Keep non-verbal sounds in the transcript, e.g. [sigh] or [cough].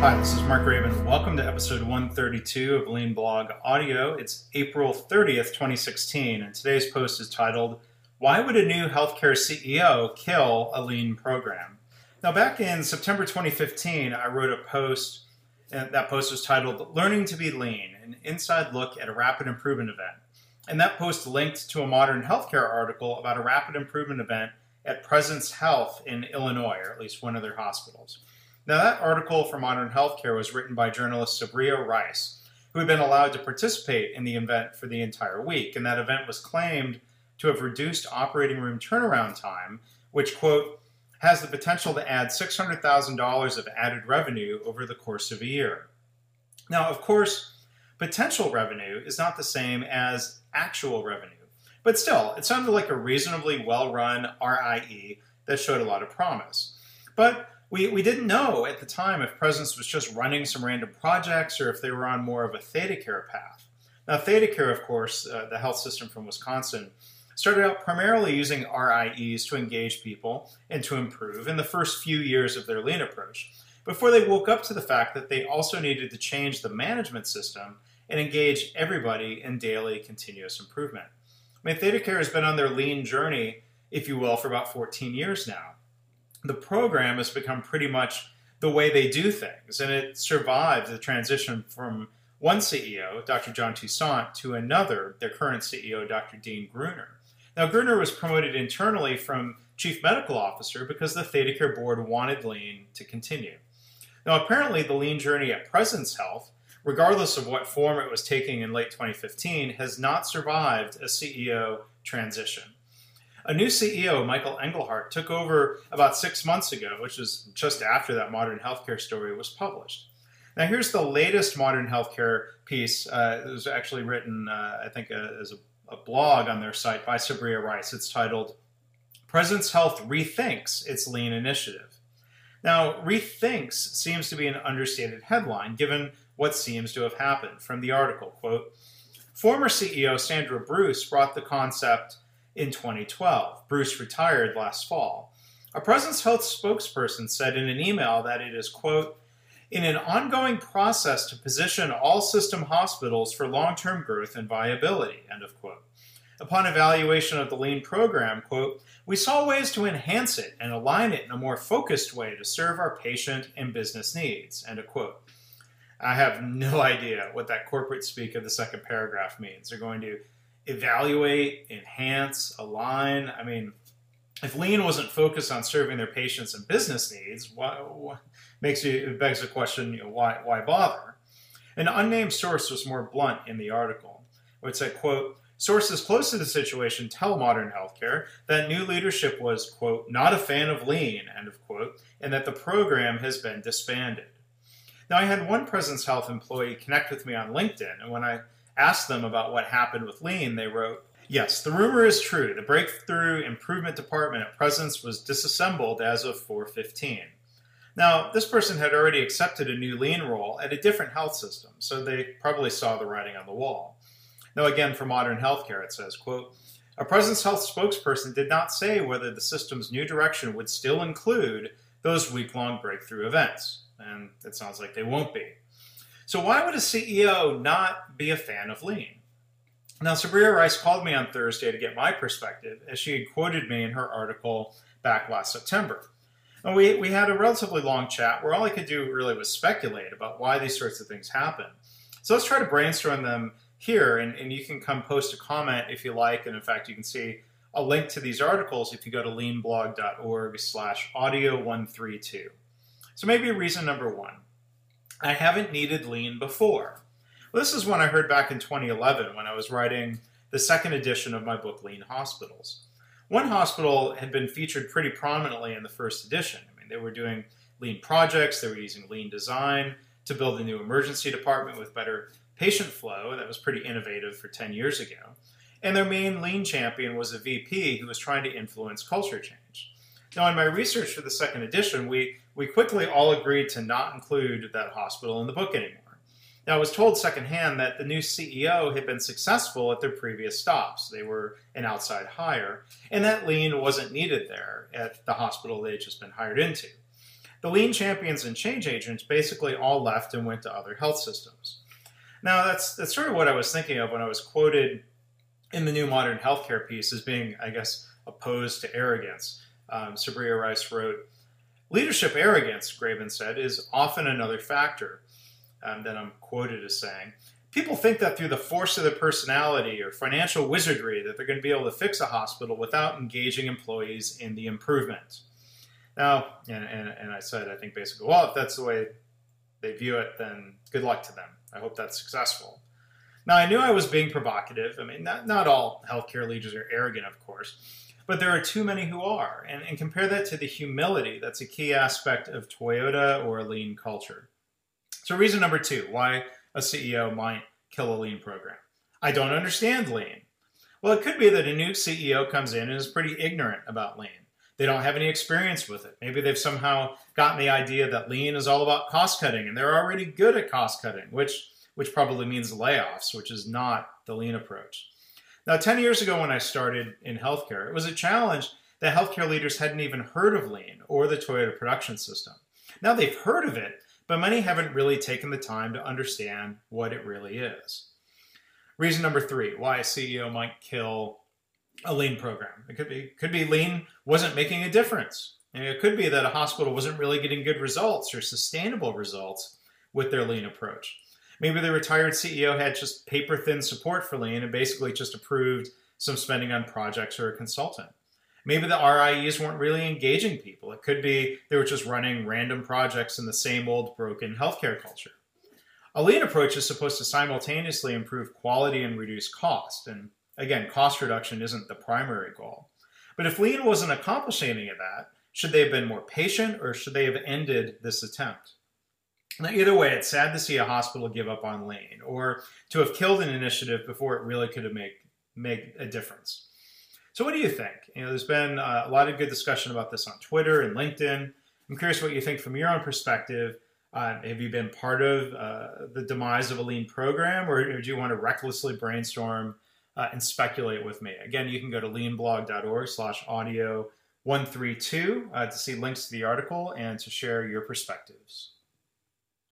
Hi, this is Mark Graban. Welcome to episode 132 of Lean Blog Audio. It's April 30th, 2016, and today's post is titled, Why Would a New Healthcare CEO Kill a Lean Program? Now, back in September 2015, I wrote a post, and that post was titled, Learning to be Lean An Inside Look at a Rapid Improvement Event. And that post linked to a modern healthcare article about a rapid improvement event at Presence Health in Illinois, or at least one of their hospitals. Now, that article for Modern Healthcare was written by journalist Sabriya Rice, who had been allowed to participate in the event for the entire week. And that event was claimed to have reduced operating room turnaround time, which, quote, has the potential to add $600,000 of added revenue over the course of a year. Now, of course, potential revenue is not the same as actual revenue, but still, it sounded like a reasonably well run RIE that showed a lot of promise. But we, we didn't know at the time if Presence was just running some random projects or if they were on more of a ThedaCare path. Now, ThedaCare, of course, uh, the health system from Wisconsin, started out primarily using RIEs to engage people and to improve in the first few years of their lean approach, before they woke up to the fact that they also needed to change the management system and engage everybody in daily continuous improvement. I mean, ThedaCare has been on their lean journey, if you will, for about 14 years now the program has become pretty much the way they do things, and it survived the transition from one CEO, Dr. John Toussaint, to another, their current CEO, Dr. Dean Gruner. Now, Gruner was promoted internally from chief medical officer because the ThedaCare board wanted Lean to continue. Now, apparently, the Lean journey at Presence Health, regardless of what form it was taking in late 2015, has not survived a CEO transition. A new CEO, Michael Englehart, took over about six months ago, which was just after that modern healthcare story was published. Now, here's the latest modern healthcare piece. Uh, it was actually written, uh, I think, uh, as a, a, blog on their site by Sabriya Rice. It's titled Presence Health Rethinks Its Lean Initiative. Now, rethinks seems to be an understated headline given what seems to have happened. From the article, quote, Former CEO Sandra Bruce brought the concept in 2012. Bruce retired last fall. A Presence Health spokesperson said in an email that it is, quote, in an ongoing process to position all system hospitals for long term growth and viability, end of quote. Upon evaluation of the lean program, quote, we saw ways to enhance it and align it in a more focused way to serve our patient and business needs, end of quote. I have no [laughs] idea what that corporate speak of the second paragraph means. They're going to evaluate, enhance, align. I mean, if lean wasn't focused on serving their patients and business needs, why, what makes you it begs the question, you know, why why bother? An unnamed source was more blunt in the article, which said, quote, sources close to the situation tell modern healthcare that new leadership was, quote, not a fan of lean, end of quote, and that the program has been disbanded. Now I had one Presence Health employee connect with me on LinkedIn, and when I asked them about what happened with Lean, they wrote, Yes, the rumor is true. The Breakthrough Improvement Department at Presence was disassembled as of 415. Now, this person had already accepted a new Lean role at a different health system, so they probably saw the writing on the wall. Now, again, for modern healthcare, it says, quote, a Presence Health spokesperson did not say whether the system's new direction would still include those week long breakthrough events, and it sounds like they won't be. So why would a CEO not be a fan of lean? Now, Sabriya Rice called me on Thursday to get my perspective, as she had quoted me in her article back last September. And we, we had a relatively long chat where all I could do really was speculate about why these sorts of things happen. So let's try to brainstorm them here, and, and you can come post a comment if you like. And in fact, you can see a link to these articles if you go to leanblog.org slash audio 132. So maybe reason number one I haven't needed lean before. Well, this is one I heard back in 2011 when I was writing the second edition of my book, Lean Hospitals. One hospital had been featured pretty prominently in the first edition. I mean, they were doing lean projects, they were using lean design to build a new emergency department with better patient flow. That was pretty innovative for 10 years ago. And their main lean champion was a VP who was trying to influence culture change. Now, in my research for the second edition, we we quickly all agreed to not include that hospital in the book anymore. Now, I was told secondhand that the new CEO had been successful at their previous stops. They were an outside hire, and that lean wasn't needed there at the hospital they had just been hired into. the lean champions and change agents basically all left and went to other health systems. Now, that's, that's sort of what I was thinking of when I was quoted in the new modern healthcare piece as being, I guess, opposed to arrogance. Um, Sabriya Rice wrote, Leadership arrogance, Graban said, is often another factor um, that I'm quoted as saying. People think that through the force of their personality or financial wizardry that they're going to be able to fix a hospital without engaging employees in the improvement. Now, and, and, and I said, I think basically, well, if that's the way they view it, then good luck to them. I hope that's successful. Now, I knew I was being provocative. I mean, not, not all healthcare leaders are arrogant, of course, but there are too many who are. And, and compare that to the humility that's a key aspect of Toyota or lean culture. So, reason number two why a CEO might kill a lean program. I don't understand lean. Well, it could be that a new CEO comes in and is pretty ignorant about lean. They don't have any experience with it. Maybe they've somehow gotten the idea that lean is all about cost cutting and they're already good at cost cutting, which which probably means layoffs, which is not the lean approach. Now, 10 years ago when I started in healthcare, it was a challenge that healthcare leaders hadn't even heard of lean or the Toyota production system. Now they've heard of it, but many haven't really taken the time to understand what it really is. Reason number three why a CEO might kill a lean program. It could be could be lean wasn't making a difference. And it could be that a hospital wasn't really getting good results or sustainable results with their lean approach. Maybe the retired CEO had just paper thin support for lean and basically just approved some spending on projects or a consultant. Maybe the RIEs weren't really engaging people. It could be they were just running random projects in the same old broken healthcare culture. A lean approach is supposed to simultaneously improve quality and reduce cost. And again, cost reduction isn't the primary goal. But if lean wasn't accomplishing any of that, should they have been more patient or should they have ended this attempt? Now, either way, it's sad to see a hospital give up on lean or to have killed an initiative before it really could have made, made a difference. So, what do you think? You know, there's been uh, a lot of good discussion about this on Twitter and LinkedIn. I'm curious what you think from your own perspective. Uh, have you been part of uh, the demise of a lean program, or do you want to recklessly brainstorm uh, and speculate with me? Again, you can go to leanblog.org/audio 132 uh, to see links to the article and to share your perspectives.